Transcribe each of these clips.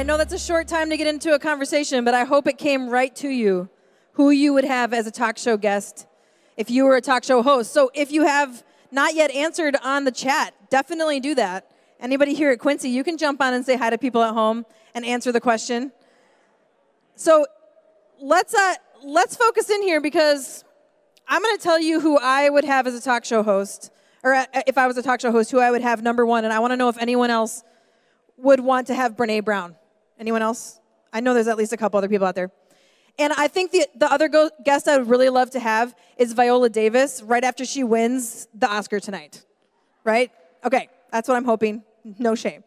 I know that's a short time to get into a conversation, but I hope it came right to you who you would have as a talk show guest if you were a talk show host. So if you have not yet answered on the chat, definitely do that. Anybody here at Quincy, you can jump on and say hi to people at home and answer the question. So let's uh, let's focus in here because I'm going to tell you who I would have as a talk show host, or uh, if I was a talk show host, who I would have number one, and I want to know if anyone else would want to have Brene Brown. Anyone else? I know there's at least a couple other people out there. And I think the, the other go- guest I would really love to have is Viola Davis right after she wins the Oscar tonight. Right? Okay, that's what I'm hoping. No shame.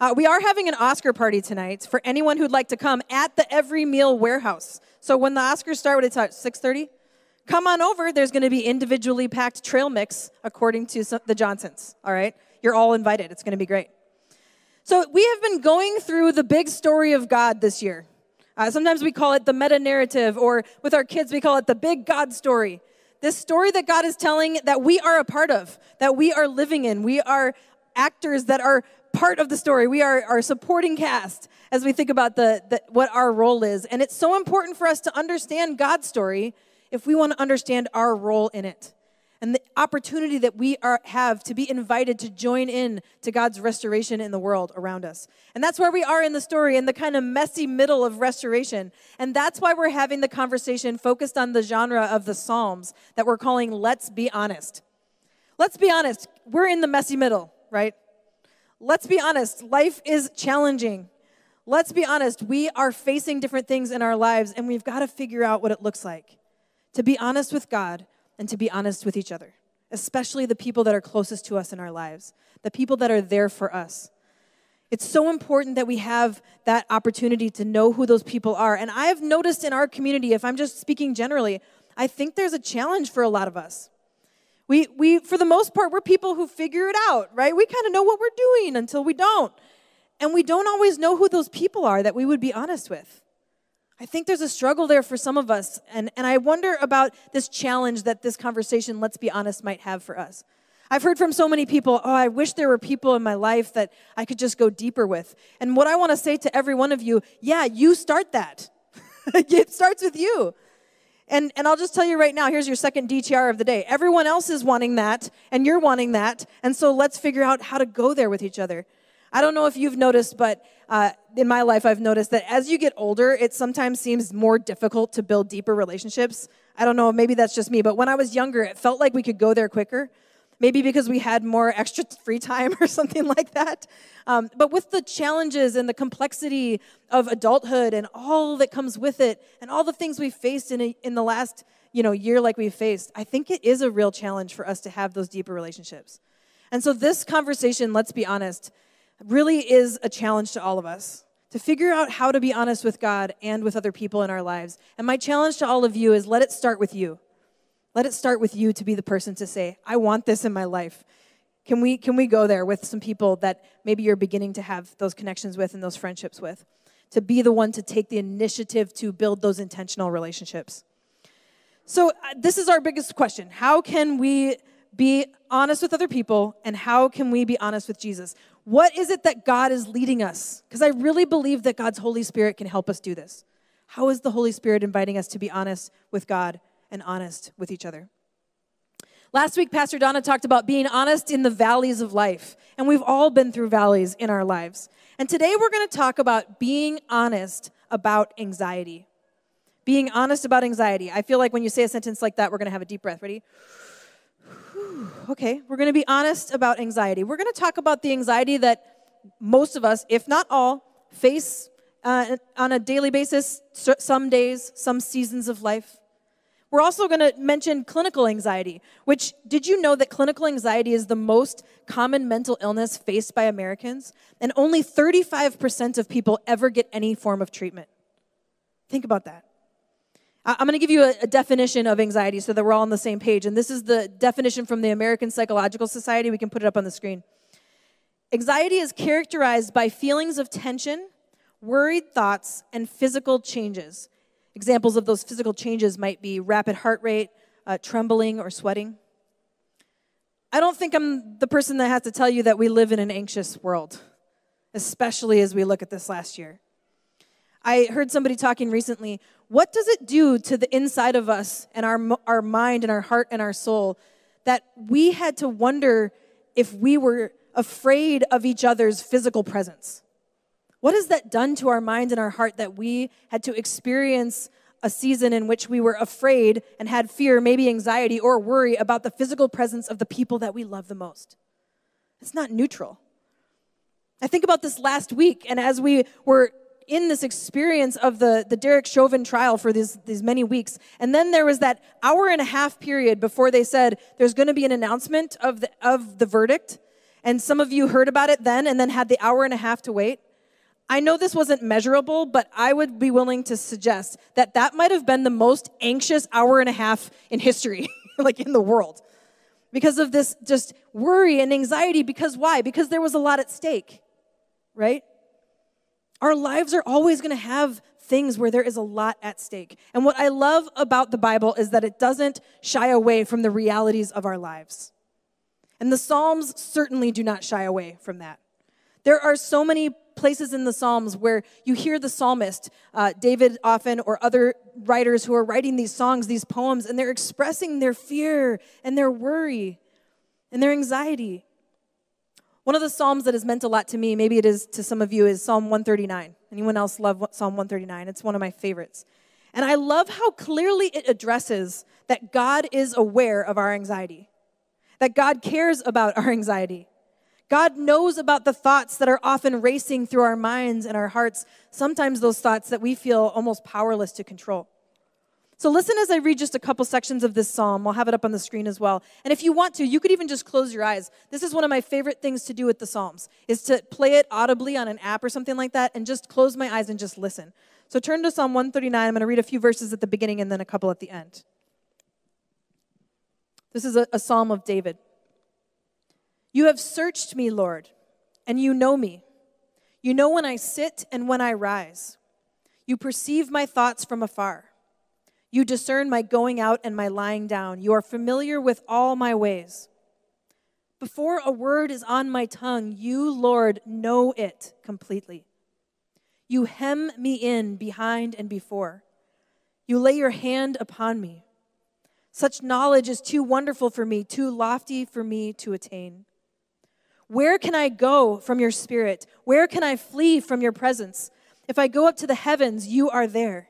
Uh, we are having an Oscar party tonight for anyone who'd like to come at the Every Meal Warehouse. So when the Oscars start, what it's at 6:30. Come on over. There's going to be individually packed trail mix according to the Johnsons. All right, you're all invited. It's going to be great. So we have been going through the big story of God this year. Uh, sometimes we call it the meta narrative, or with our kids, we call it the big God story. This story that God is telling that we are a part of, that we are living in. We are actors that are part of the story. We are our supporting cast as we think about the, the, what our role is. And it's so important for us to understand God's story if we want to understand our role in it and the opportunity that we are, have to be invited to join in to God's restoration in the world around us. And that's where we are in the story, in the kind of messy middle of restoration. And that's why we're having the conversation focused on the genre of the Psalms that we're calling Let's Be Honest. Let's be honest, we're in the messy middle, right? Let's be honest, life is challenging. Let's be honest, we are facing different things in our lives, and we've got to figure out what it looks like to be honest with God and to be honest with each other, especially the people that are closest to us in our lives, the people that are there for us. It's so important that we have that opportunity to know who those people are. And I've noticed in our community, if I'm just speaking generally, I think there's a challenge for a lot of us. We, we for the most part, we're people who figure it out, right? We kind of know what we're doing until we don't. And we don't always know who those people are that we would be honest with. I think there's a struggle there for some of us. And, and I wonder about this challenge that this conversation, let's be honest, might have for us. I've heard from so many people, oh, I wish there were people in my life that I could just go deeper with. And what I want to say to every one of you, yeah, you start that. it starts with you. And, and I'll just tell you right now here's your second DTR of the day. Everyone else is wanting that, and you're wanting that. And so let's figure out how to go there with each other. I don't know if you've noticed, but uh, in my life, I've noticed that as you get older, it sometimes seems more difficult to build deeper relationships. I don't know, maybe that's just me, but when I was younger, it felt like we could go there quicker. Maybe because we had more extra free time or something like that. Um, but with the challenges and the complexity of adulthood and all that comes with it, and all the things we've faced in, a, in the last you know, year like we've faced, I think it is a real challenge for us to have those deeper relationships. And so, this conversation, let's be honest, really is a challenge to all of us to figure out how to be honest with God and with other people in our lives. And my challenge to all of you is let it start with you. Let it start with you to be the person to say, I want this in my life. Can we, can we go there with some people that maybe you're beginning to have those connections with and those friendships with? To be the one to take the initiative to build those intentional relationships. So, uh, this is our biggest question How can we be honest with other people and how can we be honest with Jesus? What is it that God is leading us? Because I really believe that God's Holy Spirit can help us do this. How is the Holy Spirit inviting us to be honest with God and honest with each other? Last week, Pastor Donna talked about being honest in the valleys of life, and we've all been through valleys in our lives. And today we're going to talk about being honest about anxiety. Being honest about anxiety. I feel like when you say a sentence like that, we're going to have a deep breath. Ready? okay, we're going to be honest about anxiety. We're going to talk about the anxiety that most of us, if not all, face uh, on a daily basis, some days, some seasons of life. We're also going to mention clinical anxiety, which did you know that clinical anxiety is the most common mental illness faced by Americans? And only 35% of people ever get any form of treatment. Think about that. I'm going to give you a, definition of anxiety so that we're all on the same page. And this is the definition from the American Psychological Society. We can put it up on the screen. Anxiety is characterized by feelings of tension, worried thoughts, and physical changes. Examples of those physical changes might be rapid heart rate, uh, trembling, or sweating. I don't think I'm the person that has to tell you that we live in an anxious world. especially as we look at this last year. I heard somebody talking recently. What does it do to the inside of us and our, our mind and our heart and our soul that we had to wonder if we were afraid of each other's physical presence? What has that done to our mind and our heart that we had to experience a season in which we were afraid and had fear, maybe anxiety or worry about the physical presence of the people that we love the most? It's not neutral. I think about this last week, and as we were in this experience of the, the Derek Chauvin trial for these, these many weeks. And then there was that hour and a half period before they said there's going to be an announcement of the, of the verdict. And some of you heard about it then and then had the hour and a half to wait. I know this wasn't measurable, but I would be willing to suggest that that might have been the most anxious hour and a half in history, like in the world. Because of this just worry and anxiety. Because why? Because there was a lot at stake, right? Our lives are always going to have things where there is a lot at stake. And what I love about the Bible is that it doesn't shy away from the realities of our lives. And the Psalms certainly do not shy away from that. There are so many places in the Psalms where you hear the psalmist, uh, David often, or other writers who are writing these songs, these poems, and they're expressing their fear and their worry and their anxiety. One of the Psalms that has meant a lot to me, maybe it is to some of you, is Psalm 139. Anyone else love Psalm 139? It's one of my favorites. And I love how clearly it addresses that God is aware of our anxiety, that God cares about our anxiety. God knows about the thoughts that are often racing through our minds and our hearts, sometimes those thoughts that we feel almost powerless to control. So listen as I read just a couple sections of this psalm. I'll have it up on the screen as well. And if you want to, you could even just close your eyes. This is one of my favorite things to do with the psalms is to play it audibly on an app or something like that and just close my eyes and just listen. So turn to Psalm 139. I'm going to read a few verses at the beginning and then a couple at the end. This is a, a psalm of David. You have searched me, Lord, and you know me. You know when I sit and when I rise. You perceive my thoughts from afar. You discern my going out and my lying down. You are familiar with all my ways. Before a word is on my tongue, you, Lord, know it completely. You hem me in behind and before. You lay your hand upon me. Such knowledge is too wonderful for me, too lofty for me to attain. Where can I go from your spirit? Where can I flee from your presence? If I go up to the heavens, you are there.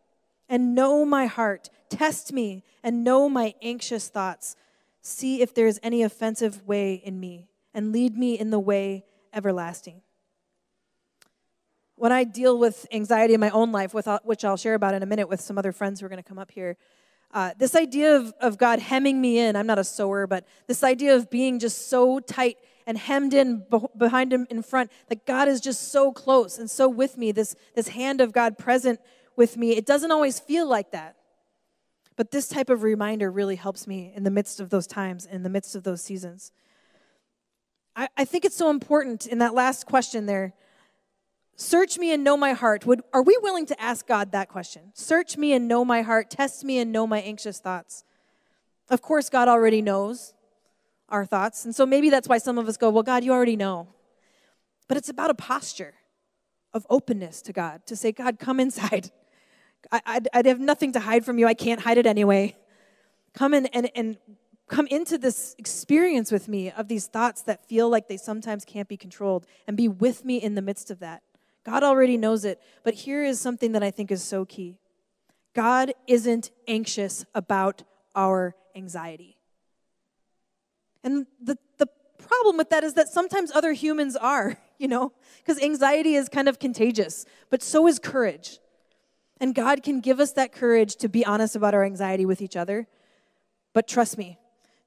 and know my heart. Test me and know my anxious thoughts. See if there is any offensive way in me, and lead me in the way everlasting. When I deal with anxiety in my own life, which I'll share about in a minute with some other friends who are going to come up here, uh, this idea of, of God hemming me in, I'm not a sewer, but this idea of being just so tight and hemmed in behind him in front, that God is just so close and so with me, this, this hand of God present with me. It doesn't always feel like that. But this type of reminder really helps me in the midst of those times, in the midst of those seasons. I, I think it's so important in that last question there. Search me and know my heart. Would, are we willing to ask God that question? Search me and know my heart. Test me and know my anxious thoughts. Of course, God already knows our thoughts. And so maybe that's why some of us go, Well, God, you already know. But it's about a posture of openness to God, to say, God, come inside. I, I'd, I'd have nothing to hide from you. I can't hide it anyway. Come in and, and come into this experience with me of these thoughts that feel like they sometimes can't be controlled and be with me in the midst of that. God already knows it, but here is something that I think is so key God isn't anxious about our anxiety. And the, the problem with that is that sometimes other humans are, you know, because anxiety is kind of contagious, but so is courage. And God can give us that courage to be honest about our anxiety with each other. But trust me,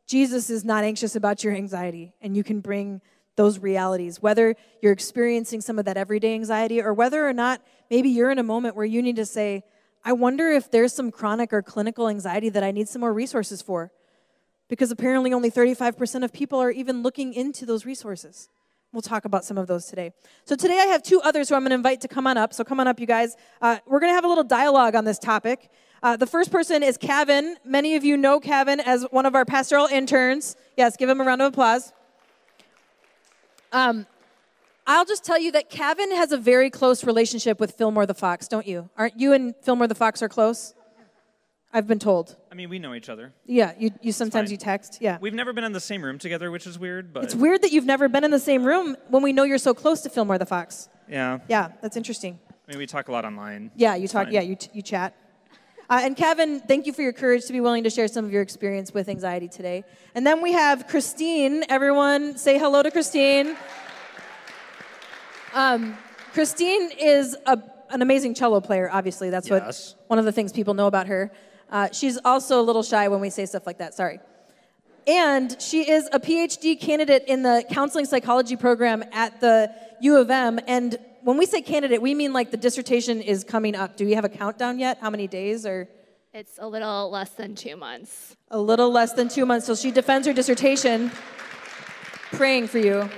Jesus is not anxious about your anxiety, and you can bring those realities, whether you're experiencing some of that everyday anxiety or whether or not maybe you're in a moment where you need to say, I wonder if there's some chronic or clinical anxiety that I need some more resources for. Because apparently only 35% of people are even looking into those resources. We'll talk about some of those today. So today I have two others who I'm going to invite to come on up. So come on up, you guys. Uh, we're going to have a little dialogue on this topic. Uh, the first person is Kevin. Many of you know Kevin as one of our pastoral interns. Yes, give him a round of applause. Um, I'll just tell you that Kevin has a very close relationship with Fillmore the Fox, don't you? Aren't you and Fillmore the Fox are close? I've been told. I mean, we know each other. Yeah, you, you sometimes you text. Yeah. We've never been in the same room together, which is weird, but It's weird that you've never been in the same room when we know you're so close to Fillmore the Fox. yeah. Yeah, that's interesting. I mean, we talk a lot online. Yeah, you It's talk. fine. Yeah, you, you chat. Uh, and Kevin, thank you for your courage to be willing to share some of your experience with anxiety today. And then we have Christine. Everyone, say hello to Christine. Um, Christine is a, an amazing cello player. Obviously, that's Yes. what one of the things people know about her. Uh, she's also a little shy when we say stuff like that. Sorry. And she is a PhD candidate in the counseling psychology program at the U of M. And when we say candidate, we mean like the dissertation is coming up. Do we have a countdown yet? How many days or It's a little less than two months. a little less than two months? So she defends her dissertation. Praying for you.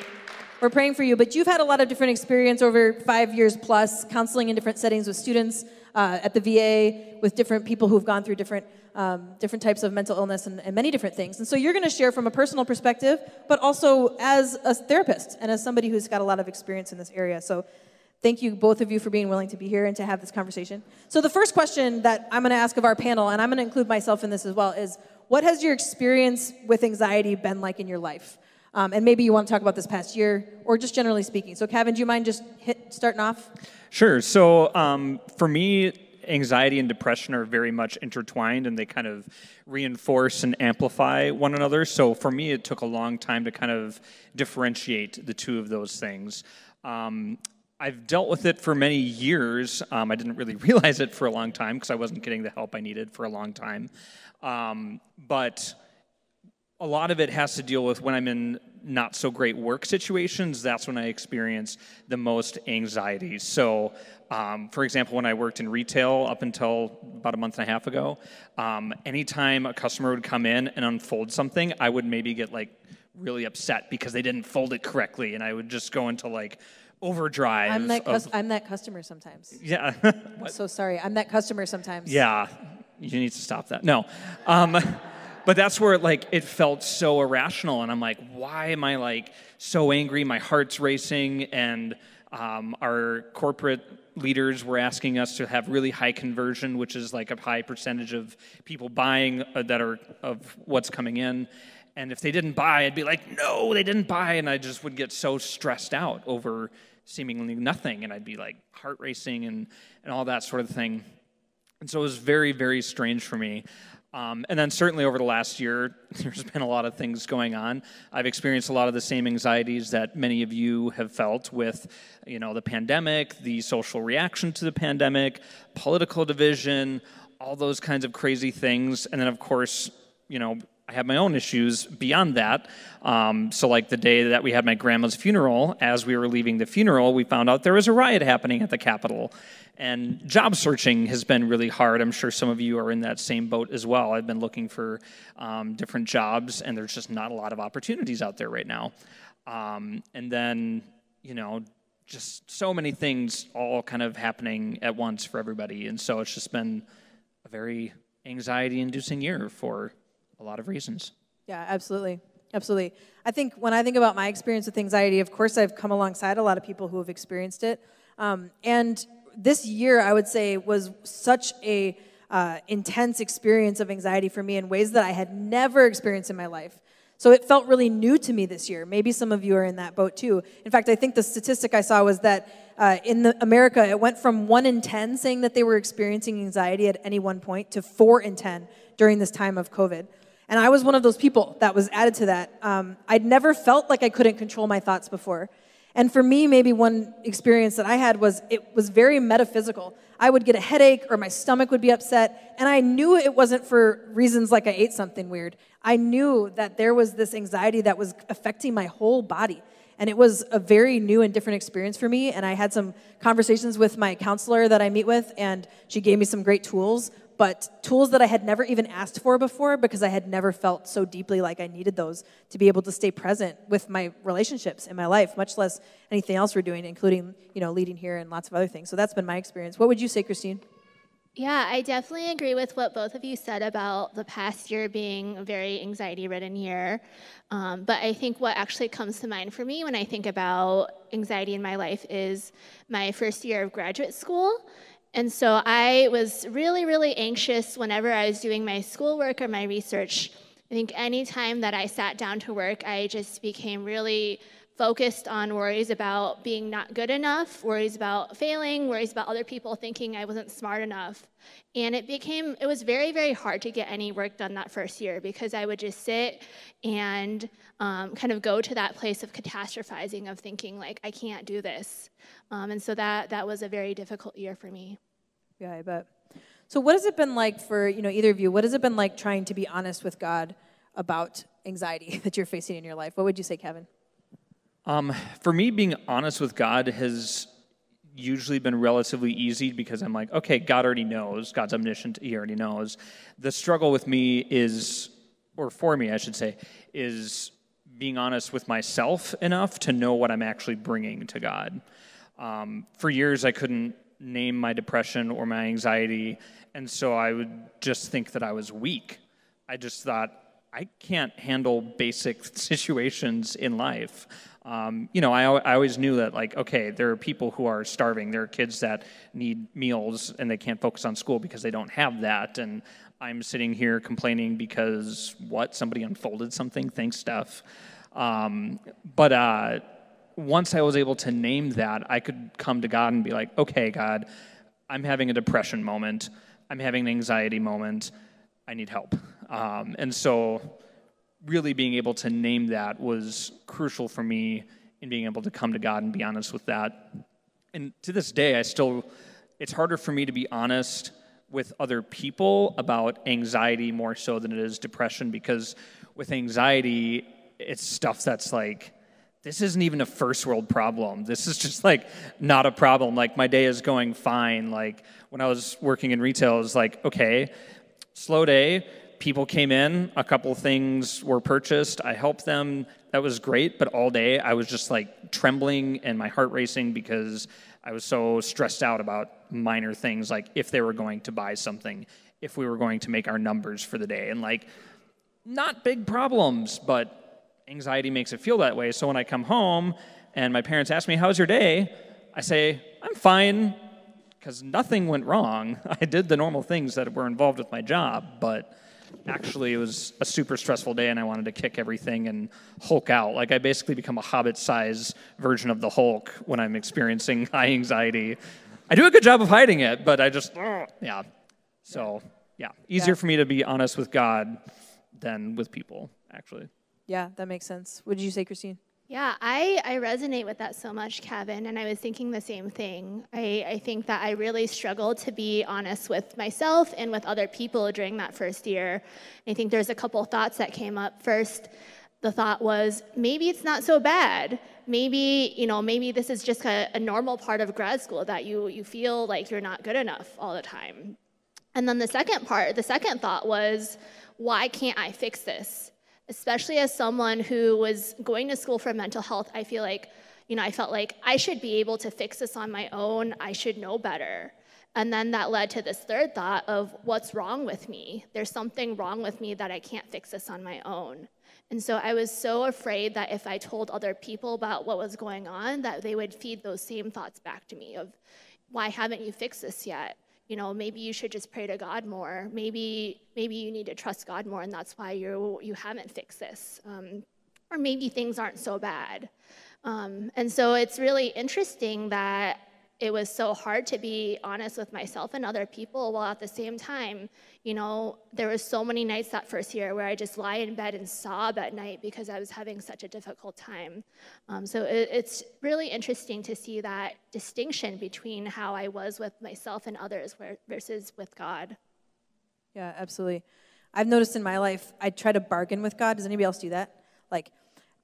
We're praying for you. But you've had a lot of different experience over five years plus, counseling in different settings with students uh, at the VA, with different people who've gone through different um, different types of mental illness and, and many different things. And so you're going to share from a personal perspective, but also as a therapist and as somebody who's got a lot of experience in this area. So thank you, both of you, for being willing to be here and to have this conversation. So the first question that I'm going to ask of our panel, and I'm going to include myself in this as well, is what has your experience with anxiety been like in your life? Um, and maybe you want to talk about this past year, or just generally speaking. So, Kevin, do you mind just hit, starting off? Sure. So um, for me, anxiety and depression are very much intertwined and they kind of reinforce and amplify one another. So for me, it took a long time to kind of differentiate the two of those things. Um, I've dealt with it for many years. Um, I didn't really realize it for a long time because I wasn't getting the help I needed for a long time. Um, but a lot of it has to deal with when I'm in not so great work situations. That's when I experience the most anxiety. So, um, for example, when I worked in retail up until about a month and a half ago, um, anytime a customer would come in and unfold something, I would maybe get like really upset because they didn't fold it correctly, and I would just go into like overdrive. I'm that, of- cus- I'm that customer sometimes. yeah. I'm so sorry. I'm that customer sometimes. Yeah, you need to stop that. No, um, but that's where like it felt so irrational, and I'm like, why am I like so angry? My heart's racing, and um, our corporate leaders were asking us to have really high conversion, which is like a high percentage of people buying uh, that are of what's coming in. And if they didn't buy, I'd be like, no, they didn't buy, and I just would get so stressed out over seemingly nothing, and I'd be like heart racing and and all that sort of thing. And so it was very, very strange for me. Um, and then certainly over the last year, there's been a lot of things going on. I've experienced a lot of the same anxieties that many of you have felt with, you know, the pandemic, the social reaction to the pandemic, political division, all those kinds of crazy things. And then, of course, you know, I have my own issues beyond that. Um, so, like the day that we had my grandma's funeral, as we were leaving the funeral, we found out there was a riot happening at the Capitol. And job searching has been really hard. I'm sure some of you are in that same boat as well. I've been looking for um, different jobs, and there's just not a lot of opportunities out there right now. Um, and then, you know, just so many things all kind of happening at once for everybody. And so it's just been a very anxiety inducing year for a lot of reasons. Yeah, absolutely. Absolutely. I think when I think about my experience with anxiety, of course, I've come alongside a lot of people who have experienced it. Um, and this year, I would say, was such a uh, intense experience of anxiety for me in ways that I had never experienced in my life. So it felt really new to me this year. Maybe some of you are in that boat too. In fact, I think the statistic I saw was that uh, in the, America, it went from one in 10 saying that they were experiencing anxiety at any one point to four in 10 during this time of COVID. And I was one of those people that was added to that. Um, I'd never felt like I couldn't control my thoughts before. And for me, maybe one experience that I had was it was very metaphysical. I would get a headache or my stomach would be upset, and I knew it wasn't for reasons like I ate something weird. I knew that there was this anxiety that was affecting my whole body. And it was a very new and different experience for me. And I had some conversations with my counselor that I meet with, and she gave me some great tools, but tools that I had never even asked for before because I had never felt so deeply like I needed those to be able to stay present with my relationships in my life, much less anything else we're doing, including, you know, leading here and lots of other things. So that's been my experience. What would you say, Christine? Yeah, I definitely agree with what both of you said about the past year being a very anxiety ridden year. Um, but I think what actually comes to mind for me when I think about anxiety in my life is my first year of graduate school. And so I was really, really anxious whenever I was doing my schoolwork or my research. I think anytime that I sat down to work, I just became really focused on worries about being not good enough, worries about failing, worries about other people thinking I wasn't smart enough. And it became, it was very, very hard to get any work done that first year because I would just sit and um, kind of go to that place of catastrophizing, of thinking, like, I can't do this. Um, and so that, that was a very difficult year for me. Yeah, I bet. So, what has it been like for you know either of you? What has it been like trying to be honest with God about anxiety that you're facing in your life? What would you say, Kevin? Um, for me, being honest with God has usually been relatively easy because I'm like, okay, God already knows. God's omniscient. He already knows. The struggle with me is, or for me, I should say, is being honest with myself enough to know what I'm actually bringing to God. Um, for years, I couldn't name my depression or my anxiety, and so I would just think that I was weak. I just thought, I can't handle basic situations in life. Um, you know, I, I always knew that, like, okay, there are people who are starving. There are kids that need meals and they can't focus on school because they don't have that. And I'm sitting here complaining because what? Somebody unfolded something? Thanks, Steph. Um, but uh, once I was able to name that, I could come to God and be like, okay, God, I'm having a depression moment. I'm having an anxiety moment. I need help. Um, and so really being able to name that was crucial for me in being able to come to God and be honest with that. And to this day, I still, it's harder for me to be honest with other people about anxiety more so than it is depression because with anxiety, it's stuff that's like, this isn't even a first world problem. This is just like not a problem. Like my day is going fine. Like when I was working in retail, it was like, okay, slow day, people came in, a couple things were purchased. I helped them. That was great, but all day I was just like trembling and my heart racing because I was so stressed out about minor things like if they were going to buy something, if we were going to make our numbers for the day. And like, not big problems, but anxiety makes it feel that way. So when I come home and my parents ask me, How's your day? I say, I'm fine because nothing went wrong. I did the normal things that were involved with my job, but actually it was a super stressful day and I wanted to kick everything and Hulk out. Like I basically become a hobbit size version of the Hulk when I'm experiencing high anxiety. I do a good job of hiding it, but I just, yeah. So, yeah, easier yeah. for me to be honest with God than with people, actually. Yeah, that makes sense. What did you say, Christine? Yeah, I, I resonate with that so much, Kevin, and I was thinking the same thing. I, I think that I really struggled to be honest with myself and with other people during that first year. I think there's a couple thoughts that came up. First, the thought was maybe it's not so bad. Maybe, you know, maybe this is just a, a normal part of grad school that you, you feel like you're not good enough all the time. And then the second part, the second thought was, why can't I fix this? Especially as someone who was going to school for mental health, I feel like, you know, I felt like I should be able to fix this on my own. I should know better. And then that led to this third thought of what's wrong with me? There's something wrong with me that I can't fix this on my own. And so I was so afraid that if I told other people about what was going on, that they would feed those same thoughts back to me of, why haven't you fixed this yet? You know maybe you should just pray to god more. Maybe maybe you need to trust god more and that's why you you haven't fixed this. Um, or maybe things aren't so bad. Um, and so it's really interesting that it was so hard to be honest with myself and other people while at the same time you know there was so many nights that first year where i just lie in bed and sob at night because i was having such a difficult time. Um, so it, it's really interesting to see that distinction between how i was with myself and others versus with god. Yeah absolutely. I've noticed in my life i try to bargain with god. Does anybody else do that? Like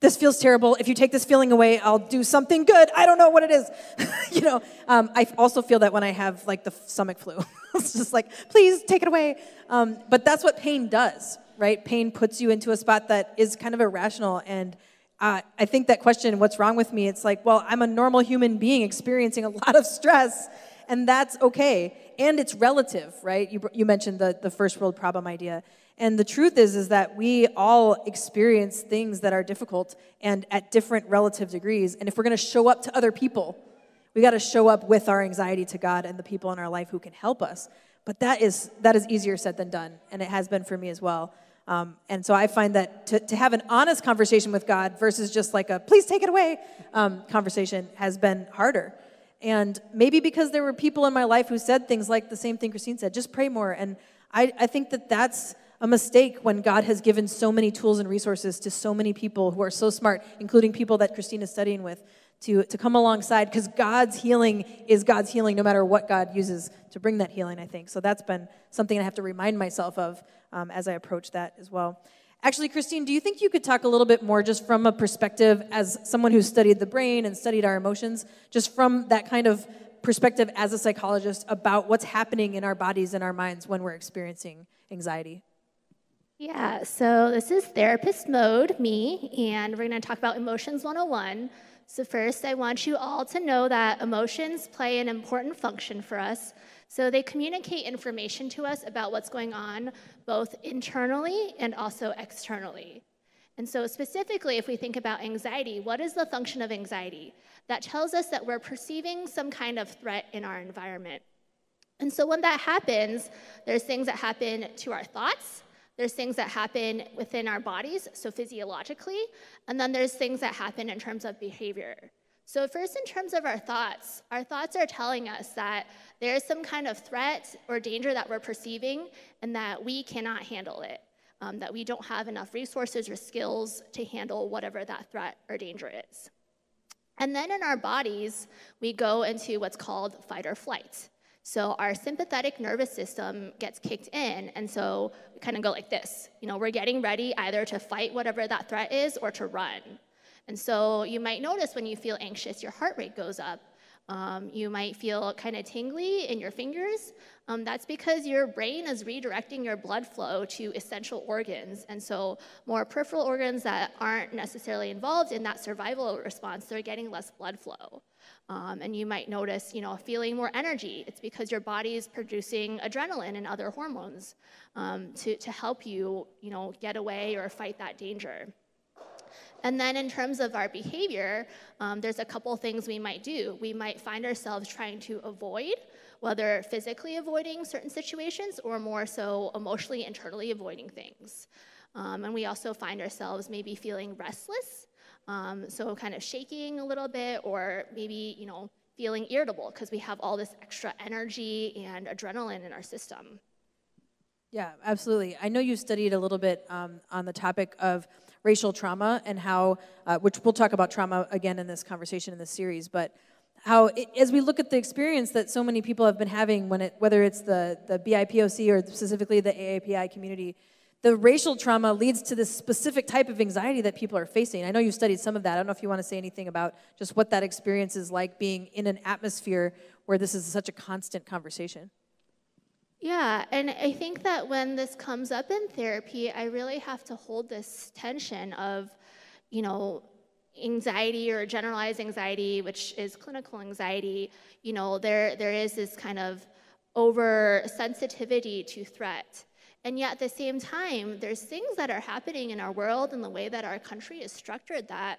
this feels terrible. If you take this feeling away, I'll do something good. I don't know what it is. you know, um, I also feel that when I have like the stomach flu, it's just like, please take it away. Um, but that's what pain does, right? Pain puts you into a spot that is kind of irrational. And uh, I think that question, what's wrong with me? It's like, well, I'm a normal human being experiencing a lot of stress, and that's okay. And it's relative, right? You, you mentioned the, the first world problem idea. And the truth is, is that we all experience things that are difficult and at different relative degrees. And if we're going to show up to other people, we got to show up with our anxiety to God and the people in our life who can help us. But that is that is easier said than done, and it has been for me as well. Um, and so I find that to, to have an honest conversation with God versus just like a please take it away um, conversation has been harder. And maybe because there were people in my life who said things like the same thing Christine said, just pray more. And I, I think that that's a mistake when God has given so many tools and resources to so many people who are so smart, including people that Christine is studying with, to, to come alongside because God's healing is God's healing no matter what God uses to bring that healing, I think. So that's been something I have to remind myself of um, as I approach that as well. Actually, Christine, do you think you could talk a little bit more just from a perspective as someone who studied the brain and studied our emotions, just from that kind of perspective as a psychologist about what's happening in our bodies and our minds when we're experiencing anxiety? Yeah, so this is therapist mode, me, and we're going to talk about emotions 101. So, first, I want you all to know that emotions play an important function for us. So, they communicate information to us about what's going on both internally and also externally. And so, specifically, if we think about anxiety, what is the function of anxiety? That tells us that we're perceiving some kind of threat in our environment. And so, when that happens, there's things that happen to our thoughts, there's things that happen within our bodies, so physiologically, and then there's things that happen in terms of behavior. So, first, in terms of our thoughts, our thoughts are telling us that there's some kind of threat or danger that we're perceiving and that we cannot handle it, um, that we don't have enough resources or skills to handle whatever that threat or danger is. And then in our bodies, we go into what's called fight or flight. So our sympathetic nervous system gets kicked in, and so we kind of go like this. You know, we're getting ready either to fight whatever that threat is or to run. And so you might notice when you feel anxious, your heart rate goes up. Um, you might feel kind of tingly in your fingers. Um, that's because your brain is redirecting your blood flow to essential organs. And so, more peripheral organs that aren't necessarily involved in that survival response, they're getting less blood flow. Um, and you might notice, you know, feeling more energy. It's because your body is producing adrenaline and other hormones um, to, to help you, you know, get away or fight that danger. And then in terms of our behavior, um, there's a couple things we might do. We might find ourselves trying to avoid, whether physically avoiding certain situations or more so emotionally, internally avoiding things. Um, and we also find ourselves maybe feeling restless um, so kind of shaking a little bit, or maybe you know feeling irritable because we have all this extra energy and adrenaline in our system. Yeah, absolutely. I know you studied a little bit um, on the topic of racial trauma and how, uh, which we'll talk about trauma again in this conversation in this series, but how it, as we look at the experience that so many people have been having when it whether it's the the BIPOC or specifically the AAPI community the racial trauma leads to this specific type of anxiety that people are facing. I know you studied some of that. I don't know if you want to say anything about just what that experience is like being in an atmosphere where this is such a constant conversation. Yeah, and I think that when this comes up in therapy, I really have to hold this tension of, you know, anxiety or generalized anxiety, which is clinical anxiety. You know, there there is this kind of over sensitivity to threat. And yet, at the same time, there's things that are happening in our world and the way that our country is structured that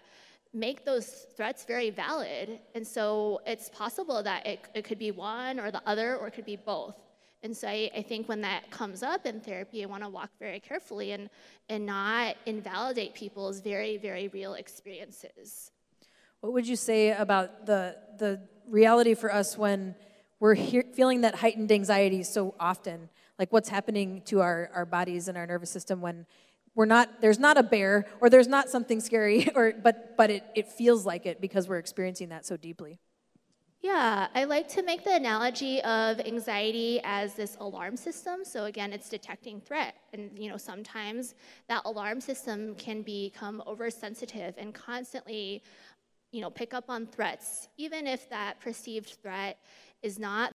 make those threats very valid. And so it's possible that it, it could be one or the other, or it could be both. And so I, I think when that comes up in therapy, I want to walk very carefully and, and not invalidate people's very, very real experiences. What would you say about the, the reality for us when we're feeling that heightened anxiety so often? like what's happening to our, our bodies and our nervous system when we're not there's not a bear or there's not something scary or but but it, it feels like it because we're experiencing that so deeply Yeah, I like to make the analogy of anxiety as this alarm system. So again, it's detecting threat. And you know, sometimes that alarm system can become oversensitive and constantly you know, pick up on threats, even if that perceived threat is not